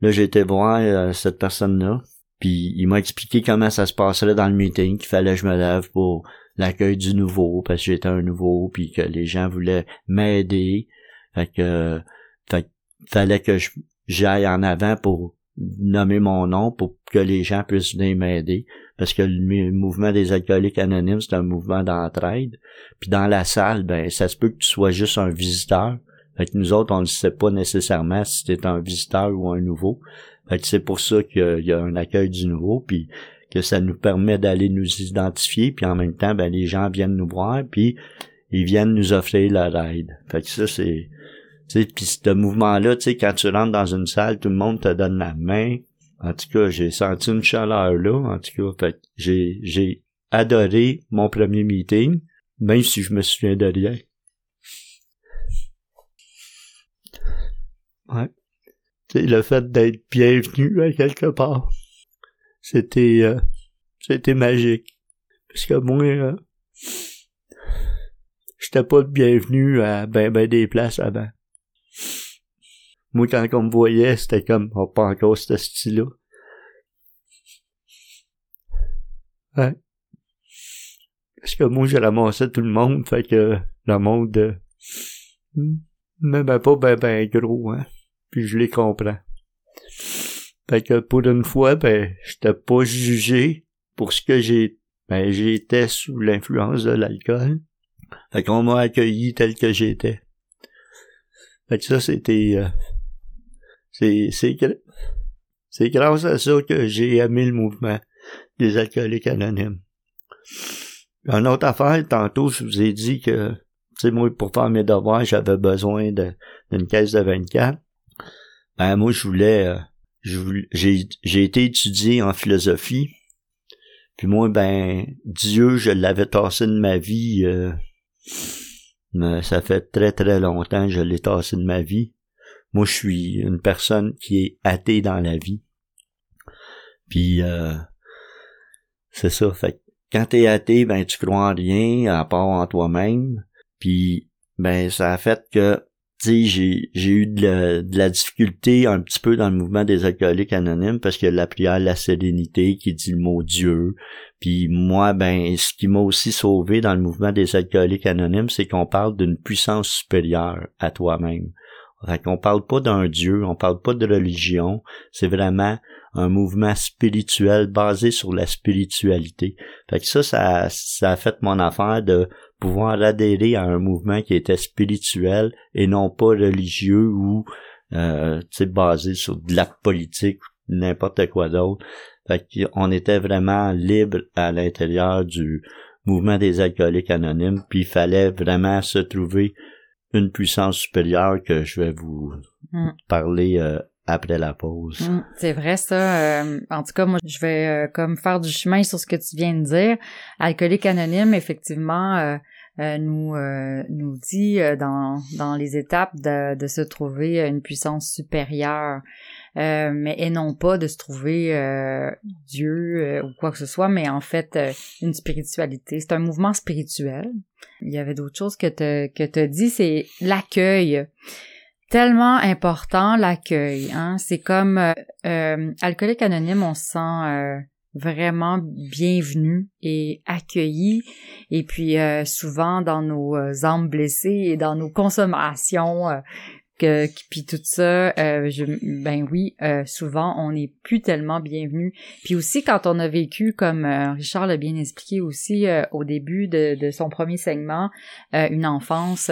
là, été voir euh, cette personne-là, puis il m'a expliqué comment ça se passerait dans le meeting, qu'il fallait que je me lève pour l'accueil du nouveau parce que j'étais un nouveau puis que les gens voulaient m'aider. Fait que fait, fallait que j'aille en avant pour nommer mon nom pour que les gens puissent venir m'aider parce que le mouvement des alcooliques anonymes c'est un mouvement d'entraide puis dans la salle ben ça se peut que tu sois juste un visiteur fait que nous autres on ne sait pas nécessairement si t'es un visiteur ou un nouveau fait que c'est pour ça qu'il y a un accueil du nouveau puis que ça nous permet d'aller nous identifier, puis en même temps, ben, les gens viennent nous voir, puis ils viennent nous offrir leur aide. Fait que ça, c'est... Puis ce mouvement-là, tu sais, quand tu rentres dans une salle, tout le monde te donne la main. En tout cas, j'ai senti une chaleur là, en tout cas. Fait j'ai, j'ai adoré mon premier meeting, même si je me souviens de rien. Ouais. Sais, le fait d'être bienvenu à quelque part c'était euh, c'était magique parce que moi euh, j'étais pas bienvenu à ben ben des places avant moi quand on me voyait c'était comme oh, pas encore ce style là ouais parce que moi j'ai ramassé tout le monde fait que le monde euh, mais ben pas ben ben gros hein puis je les comprends fait que pour une fois, ben, j'étais pas jugé pour ce que j'ai, ben, j'étais sous l'influence de l'alcool. Fait qu'on m'a accueilli tel que j'étais. Fait que ça, c'était, euh, c'est, c'est, c'est grâce à ça que j'ai aimé le mouvement des alcooliques anonymes. Une autre affaire, tantôt, je vous ai dit que, tu moi, pour faire mes devoirs, j'avais besoin d'une caisse de 24. Ben, moi, je voulais, euh, j'ai j'ai été étudié en philosophie. Puis moi, ben, Dieu, je l'avais tassé de ma vie. Euh, mais ça fait très très longtemps que je l'ai tassé de ma vie. Moi, je suis une personne qui est athée dans la vie. Puis euh, c'est ça. Fait quand t'es athée, ben tu crois en rien à part en toi-même. Puis ben ça a fait que j'ai j'ai eu de la, difficulté un petit peu dans le mouvement des alcooliques anonymes parce que la prière la sérénité qui dit le mot Dieu puis moi ben ce qui m'a aussi sauvé dans le mouvement des alcooliques anonymes c'est qu'on parle d'une puissance supérieure à toi-même fait qu'on parle pas d'un dieu on parle pas de religion c'est vraiment un mouvement spirituel basé sur la spiritualité fait que ça ça ça a fait mon affaire de pouvoir adhérer à un mouvement qui était spirituel et non pas religieux ou euh, basé sur de la politique ou n'importe quoi d'autre. Fait qu'on était vraiment libre à l'intérieur du mouvement des alcooliques anonymes, puis il fallait vraiment se trouver une puissance supérieure que je vais vous mm. parler euh, après la pause. Mm, c'est vrai ça. Euh, en tout cas, moi, je vais euh, comme faire du chemin sur ce que tu viens de dire. Alcoolique anonyme, effectivement, nous nous dit dans dans les étapes de, de se trouver une puissance supérieure, mais et non pas de se trouver Dieu ou quoi que ce soit, mais en fait une spiritualité. C'est un mouvement spirituel. Il y avait d'autres choses que te que te dit, c'est l'accueil tellement important l'accueil. Hein? C'est comme euh, euh, alcoolique anonyme, on se sent euh, vraiment bienvenu et accueilli. Et puis souvent dans nos âmes blessées et dans nos consommations. Que, puis tout ça, je, ben oui, souvent on n'est plus tellement bienvenu. Puis aussi quand on a vécu, comme Richard l'a bien expliqué aussi au début de, de son premier segment, une enfance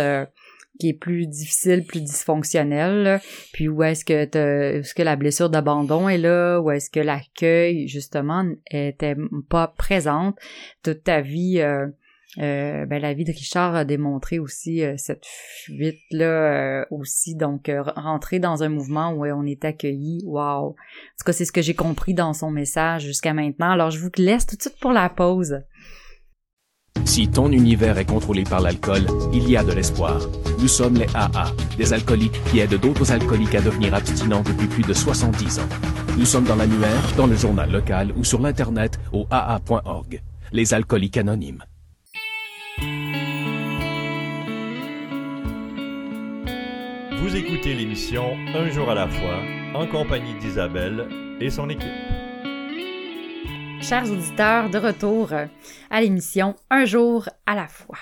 qui est plus difficile, plus dysfonctionnel, puis où est-ce que est-ce que la blessure d'abandon est là, ou est-ce que l'accueil justement était pas présente toute ta vie. Euh, euh, ben, la vie de Richard a démontré aussi euh, cette fuite là aussi donc rentrer dans un mouvement où on est accueilli wow en tout cas c'est ce que j'ai compris dans son message jusqu'à maintenant alors je vous laisse tout de suite pour la pause si ton univers est contrôlé par l'alcool, il y a de l'espoir. Nous sommes les AA, des alcooliques qui aident d'autres alcooliques à devenir abstinents depuis plus de 70 ans. Nous sommes dans l'annuaire, dans le journal local ou sur l'Internet au AA.org. Les alcooliques anonymes. Écoutez l'émission Un jour à la fois en compagnie d'Isabelle et son équipe chers auditeurs, de retour à l'émission Un jour à la fois.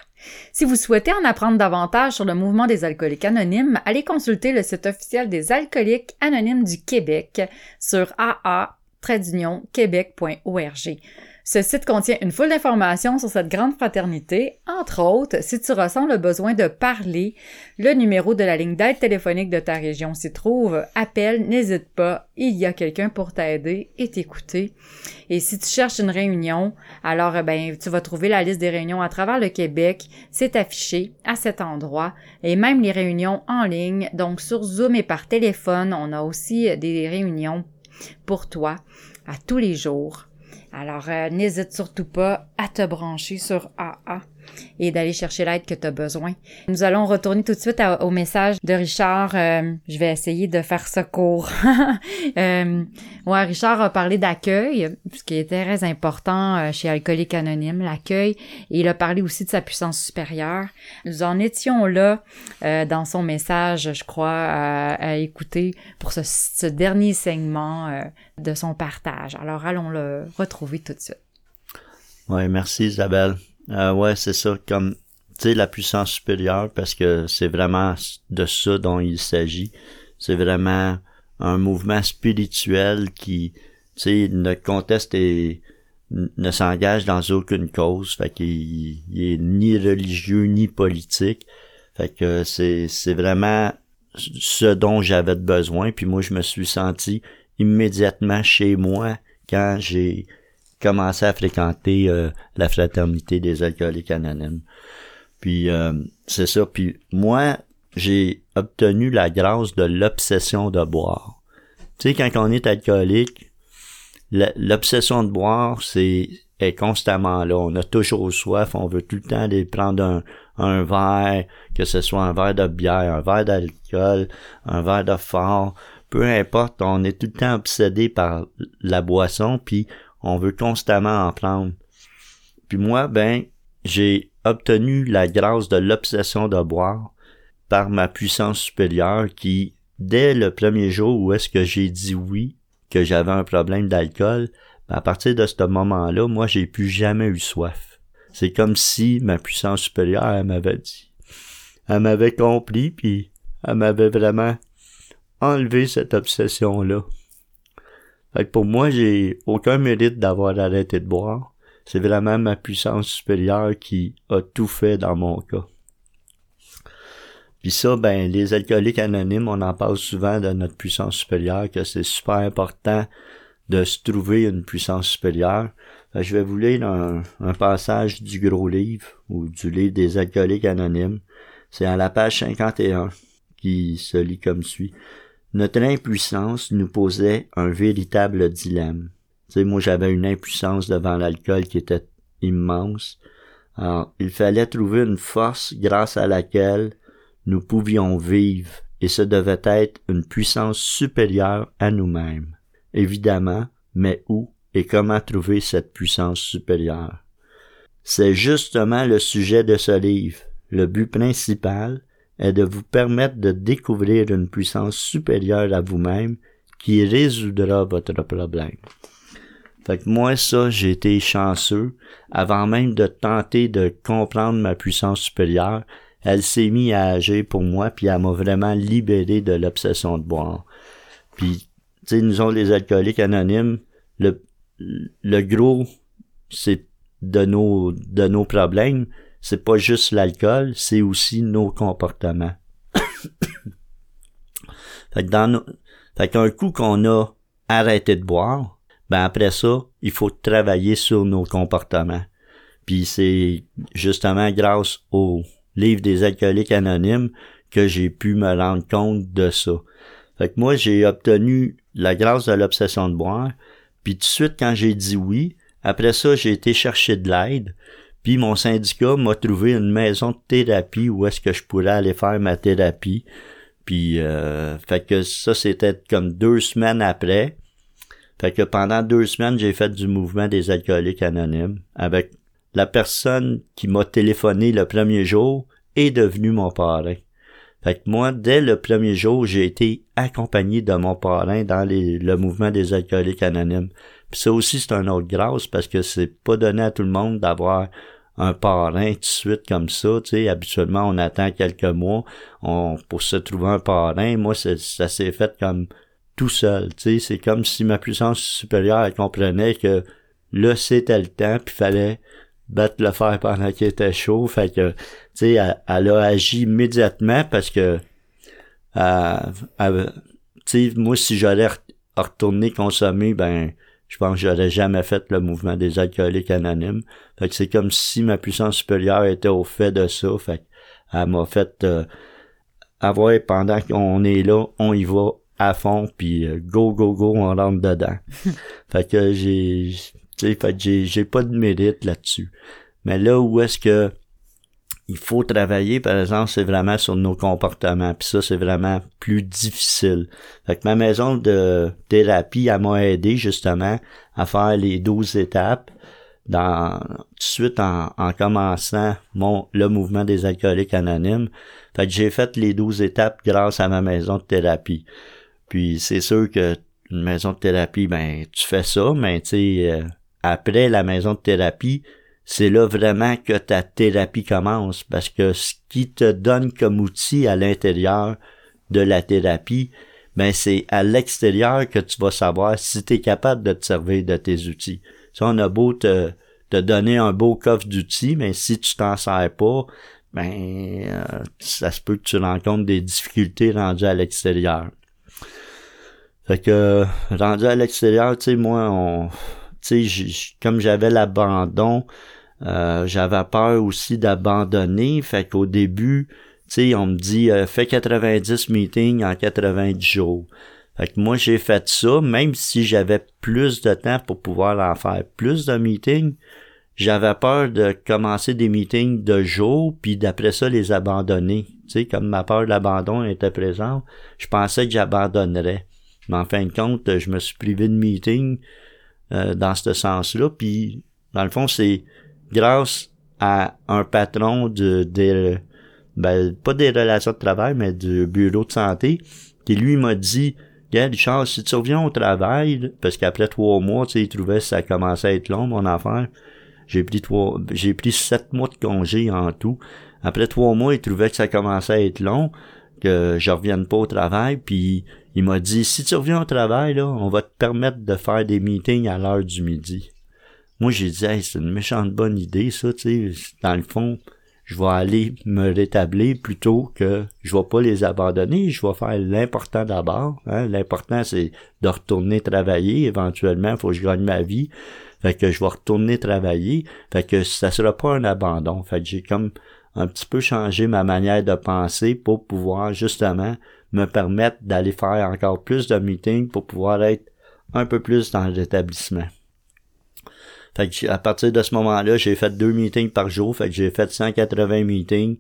Si vous souhaitez en apprendre davantage sur le mouvement des alcooliques anonymes, allez consulter le site officiel des alcooliques anonymes du Québec sur aa-québec.org. Ce site contient une foule d'informations sur cette grande fraternité. Entre autres, si tu ressens le besoin de parler, le numéro de la ligne d'aide téléphonique de ta région s'y trouve. Appelle, n'hésite pas, il y a quelqu'un pour t'aider et t'écouter. Et si tu cherches une réunion, alors eh ben tu vas trouver la liste des réunions à travers le Québec. C'est affiché à cet endroit et même les réunions en ligne. Donc sur Zoom et par téléphone, on a aussi des réunions pour toi à tous les jours. Alors, euh, n'hésite surtout pas à te brancher sur AA et d'aller chercher l'aide que tu as besoin. Nous allons retourner tout de suite au message de Richard. Euh, je vais essayer de faire ce cours. [laughs] euh, ouais, Richard a parlé d'accueil, ce qui est très important euh, chez Alcoolique Anonyme, l'accueil. Il a parlé aussi de sa puissance supérieure. Nous en étions là dans son message, je crois, à, écouter pour ce, ce dernier segment de son partage. Alors allons le retrouver tout de suite. Oui, merci Isabelle. Euh, ouais, c'est ça, comme, tu sais, la puissance supérieure, parce que c'est vraiment de ça dont il s'agit. C'est vraiment un mouvement spirituel qui, tu sais, ne conteste et ne s'engage dans aucune cause. Fait qu'il il est ni religieux ni politique. Fait que c'est vraiment ce dont j'avais besoin. Puis moi, je me suis senti immédiatement chez moi quand j'ai commencé à fréquenter euh, la fraternité des alcooliques anonymes. Puis euh, c'est ça. Puis moi, j'ai obtenu la grâce de l'obsession de boire. Tu sais, quand on est alcoolique, l'obsession de boire, c'est est constamment là. On a toujours soif, on veut tout le temps aller prendre un, un verre, que ce soit un verre de bière, un verre d'alcool, un verre de fort, peu importe, on est tout le temps obsédé par la boisson, puis on veut constamment en prendre. Puis moi, ben, j'ai obtenu la grâce de l'obsession de boire par ma puissance supérieure qui, dès le premier jour où est-ce que j'ai dit oui, que j'avais un problème d'alcool, ben, à partir de ce moment-là, moi, j'ai plus jamais eu soif. C'est comme si ma puissance supérieure, elle m'avait dit. Elle m'avait compris, puis elle m'avait vraiment enlevé cette obsession-là. Fait pour moi, j'ai aucun mérite d'avoir arrêté de boire. C'est vraiment ma puissance supérieure qui a tout fait dans mon cas. Puis ça, ben, les alcooliques anonymes, on en parle souvent de notre puissance supérieure, que c'est super important de se trouver une puissance supérieure. je vais vous lire un, un, passage du gros livre ou du livre des alcooliques anonymes. C'est à la page 51 qui se lit comme suit. Notre impuissance nous posait un véritable dilemme. Tu moi j'avais une impuissance devant l'alcool qui était immense. Alors, il fallait trouver une force grâce à laquelle nous pouvions vivre, et ce devait être une puissance supérieure à nous-mêmes. Évidemment, mais où et comment trouver cette puissance supérieure? C'est justement le sujet de ce livre. Le but principal est de vous permettre de découvrir une puissance supérieure à vous-même qui résoudra votre problème. Fait que moi, ça, j'ai été chanceux. Avant même de tenter de comprendre ma puissance supérieure, elle s'est mise à agir pour moi, puis elle m'a vraiment libéré de l'obsession de boire. Puis, tu sais, nous autres, les alcooliques anonymes, le, le gros, c'est de nos, de nos problèmes, c'est pas juste l'alcool, c'est aussi nos comportements. [coughs] fait que dans nos, fait qu'un coup qu'on a arrêté de boire, ben après ça, il faut travailler sur nos comportements. Puis c'est justement grâce au livre des alcooliques anonymes que j'ai pu me rendre compte de ça. Fait que moi, j'ai obtenu la grâce de l'obsession de boire, puis tout de suite, quand j'ai dit oui, après ça, j'ai été chercher de l'aide, puis mon syndicat m'a trouvé une maison de thérapie où est-ce que je pourrais aller faire ma thérapie. Puis, euh, fait que ça, c'était comme deux semaines après. Fait que pendant deux semaines, j'ai fait du mouvement des alcooliques anonymes avec la personne qui m'a téléphoné le premier jour est devenue mon parrain. Fait que moi, dès le premier jour, j'ai été accompagné de mon parrain dans le mouvement des alcooliques anonymes. Puis ça aussi, c'est un autre grâce parce que c'est pas donné à tout le monde d'avoir un parrain tout de suite comme ça. Tu sais, habituellement, on attend quelques mois on, pour se trouver un parrain. Moi, ça s'est fait comme tout seul. Tu sais, c'est comme si ma puissance supérieure elle comprenait que là, c'était le temps, puis fallait battre le fer pendant qu'il était chaud. Fait que, tu sais, elle, a agi immédiatement parce que, euh, tu sais, moi, si j'allais retourner consommer, ben, je pense que j'aurais jamais fait le mouvement des alcooliques anonymes. Fait que c'est comme si ma puissance supérieure était au fait de ça. Fait elle m'a fait euh, avoir pendant qu'on est là, on y va à fond, puis euh, go, go, go, on rentre dedans. [laughs] fait que j'ai fait j'ai, j'ai pas de mérite là-dessus. Mais là où est-ce que il faut travailler, par exemple, c'est vraiment sur nos comportements. Puis ça, c'est vraiment plus difficile. Fait que ma maison de thérapie, elle m'a aidé justement à faire les 12 étapes dans tout de suite en, en commençant mon le mouvement des alcooliques anonymes. Fait que j'ai fait les 12 étapes grâce à ma maison de thérapie. Puis c'est sûr que une maison de thérapie, ben tu fais ça, mais tu sais, euh, après la maison de thérapie, c'est là vraiment que ta thérapie commence parce que ce qui te donne comme outil à l'intérieur de la thérapie, ben c'est à l'extérieur que tu vas savoir si tu es capable de te servir de tes outils. Si on a beau te, te donner un beau coffre d'outils, mais si tu t'en sers pas, ben euh, ça se peut que tu rencontres des difficultés rendues à l'extérieur. Fait que rendu à l'extérieur, tu sais, moi, on tu comme j'avais l'abandon, euh, j'avais peur aussi d'abandonner. Fait qu'au début, tu on me dit euh, fais 90 meetings en 90 jours. Fait que moi, j'ai fait ça, même si j'avais plus de temps pour pouvoir en faire plus de meetings, j'avais peur de commencer des meetings de jour, puis d'après ça, les abandonner. Tu comme ma peur de l'abandon était présente, je pensais que j'abandonnerais. Mais en fin de compte, je me suis privé de meeting euh, dans ce sens-là, puis dans le fond, c'est grâce à un patron de, de ben, pas des relations de travail, mais du bureau de santé, qui lui m'a dit Regarde, Richard, si tu reviens au travail, parce qu'après trois mois, tu sais, il trouvait que ça commençait à être long, mon affaire. J'ai pris trois, j'ai pris sept mois de congé en tout. Après trois mois, il trouvait que ça commençait à être long, que je revienne pas au travail, puis il m'a dit, si tu reviens au travail, là, on va te permettre de faire des meetings à l'heure du midi. Moi, j'ai dit, hey, c'est une méchante bonne idée, ça, tu sais, dans le fond, je vais aller me rétablir plutôt que je vais pas les abandonner, je vais faire l'important d'abord. Hein. L'important, c'est de retourner travailler. Éventuellement, il faut que je gagne ma vie. Fait que je vais retourner travailler. Fait que ça sera pas un abandon. Fait que j'ai comme un petit peu changé ma manière de penser pour pouvoir justement me permettre d'aller faire encore plus de meetings pour pouvoir être un peu plus dans l'établissement. Fait que à partir de ce moment-là, j'ai fait deux meetings par jour. Fait que j'ai fait 180 meetings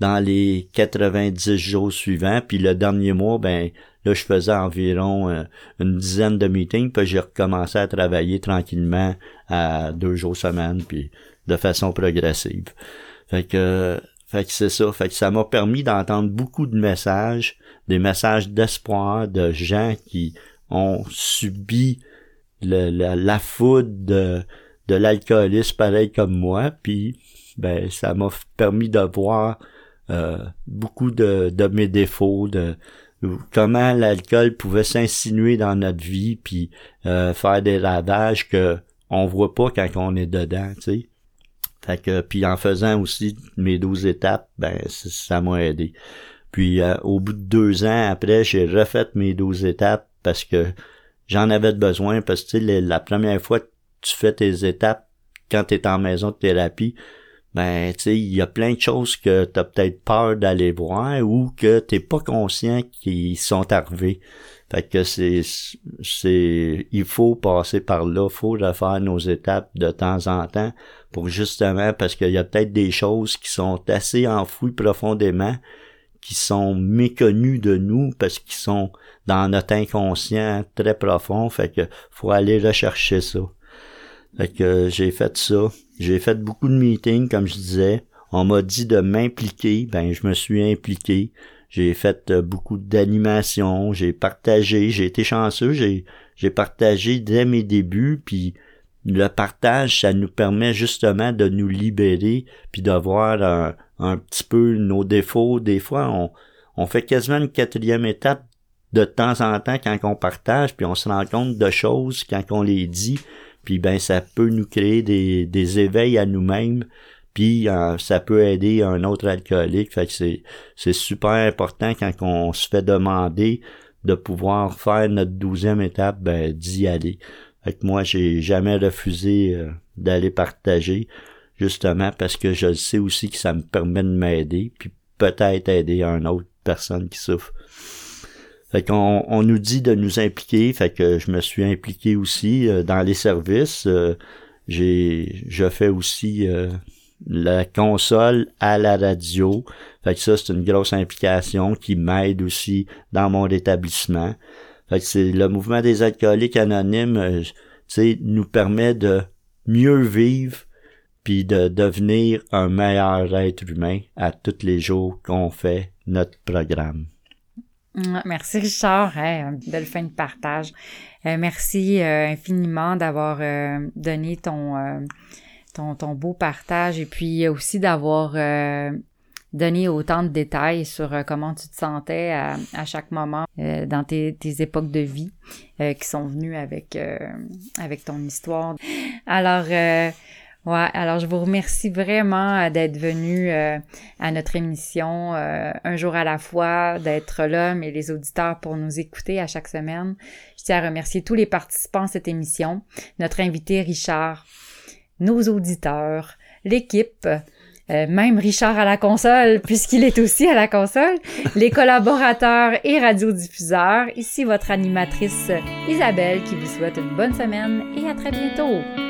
dans les 90 jours suivants. Puis le dernier mois, ben là, je faisais environ euh, une dizaine de meetings. Puis j'ai recommencé à travailler tranquillement à deux jours semaine, puis de façon progressive. Fait que, fait que c'est ça. Fait que ça m'a permis d'entendre beaucoup de messages, des messages d'espoir de gens qui ont subi le, la foudre de de l'alcoolisme pareil comme moi, puis ben ça m'a permis de voir euh, beaucoup de, de mes défauts, de comment l'alcool pouvait s'insinuer dans notre vie, puis euh, faire des ravages que on voit pas quand on est dedans, tu sais. Fait que puis en faisant aussi mes douze étapes, ben ça m'a aidé. Puis euh, au bout de deux ans après, j'ai refait mes douze étapes parce que j'en avais besoin parce que la première fois tu fais tes étapes quand tu es en maison de thérapie, ben tu sais, il y a plein de choses que tu as peut-être peur d'aller voir ou que t'es pas conscient qu'ils sont arrivés. Fait que c'est c'est il faut passer par là, faut refaire nos étapes de temps en temps pour justement parce qu'il y a peut-être des choses qui sont assez enfouies profondément qui sont méconnues de nous parce qu'ils sont dans notre inconscient très profond, fait que faut aller rechercher ça. Fait que j'ai fait ça. J'ai fait beaucoup de meetings, comme je disais. On m'a dit de m'impliquer, ben je me suis impliqué. J'ai fait euh, beaucoup d'animations, j'ai partagé, j'ai été chanceux, j'ai partagé dès mes débuts, puis le partage, ça nous permet justement de nous libérer, puis de voir un, un petit peu nos défauts. Des fois, on, on fait quasiment une quatrième étape de temps en temps quand on partage, puis on se rend compte de choses quand on les dit, puis ben ça peut nous créer des, des éveils à nous-mêmes, puis euh, ça peut aider un autre alcoolique. Fait que c'est, c'est super important quand on se fait demander de pouvoir faire notre douzième étape, ben d'y aller. Fait que moi, j'ai jamais refusé euh, d'aller partager, justement parce que je sais aussi que ça me permet de m'aider, puis peut-être aider une autre personne qui souffre. Fait qu'on on nous dit de nous impliquer, fait que je me suis impliqué aussi euh, dans les services. J'ai je fais aussi la console à la radio. Fait que ça, c'est une grosse implication qui m'aide aussi dans mon établissement. Fait que c'est le mouvement des alcooliques anonymes, tu sais, nous permet de mieux vivre puis de devenir un meilleur être humain à tous les jours qu'on fait notre programme. Merci Richard, belle fin de partage. Euh, merci euh, infiniment d'avoir euh, donné ton, ton, ton beau partage et puis aussi d'avoir donné autant de détails sur comment tu te sentais à, à chaque moment dans tes, tes, époques de vie qui sont venues avec, avec ton histoire. Alors, Ouais, alors je vous remercie vraiment euh, d'être venu euh, à notre émission euh, un jour à la fois, d'être là, mais les auditeurs pour nous écouter à chaque semaine. Je tiens à remercier tous les participants à cette émission, notre invité Richard, nos auditeurs, l'équipe, euh, même Richard à la console, [laughs] puisqu'il est aussi à la console, les collaborateurs et radiodiffuseurs. Ici votre animatrice Isabelle qui vous souhaite une bonne semaine et à très bientôt.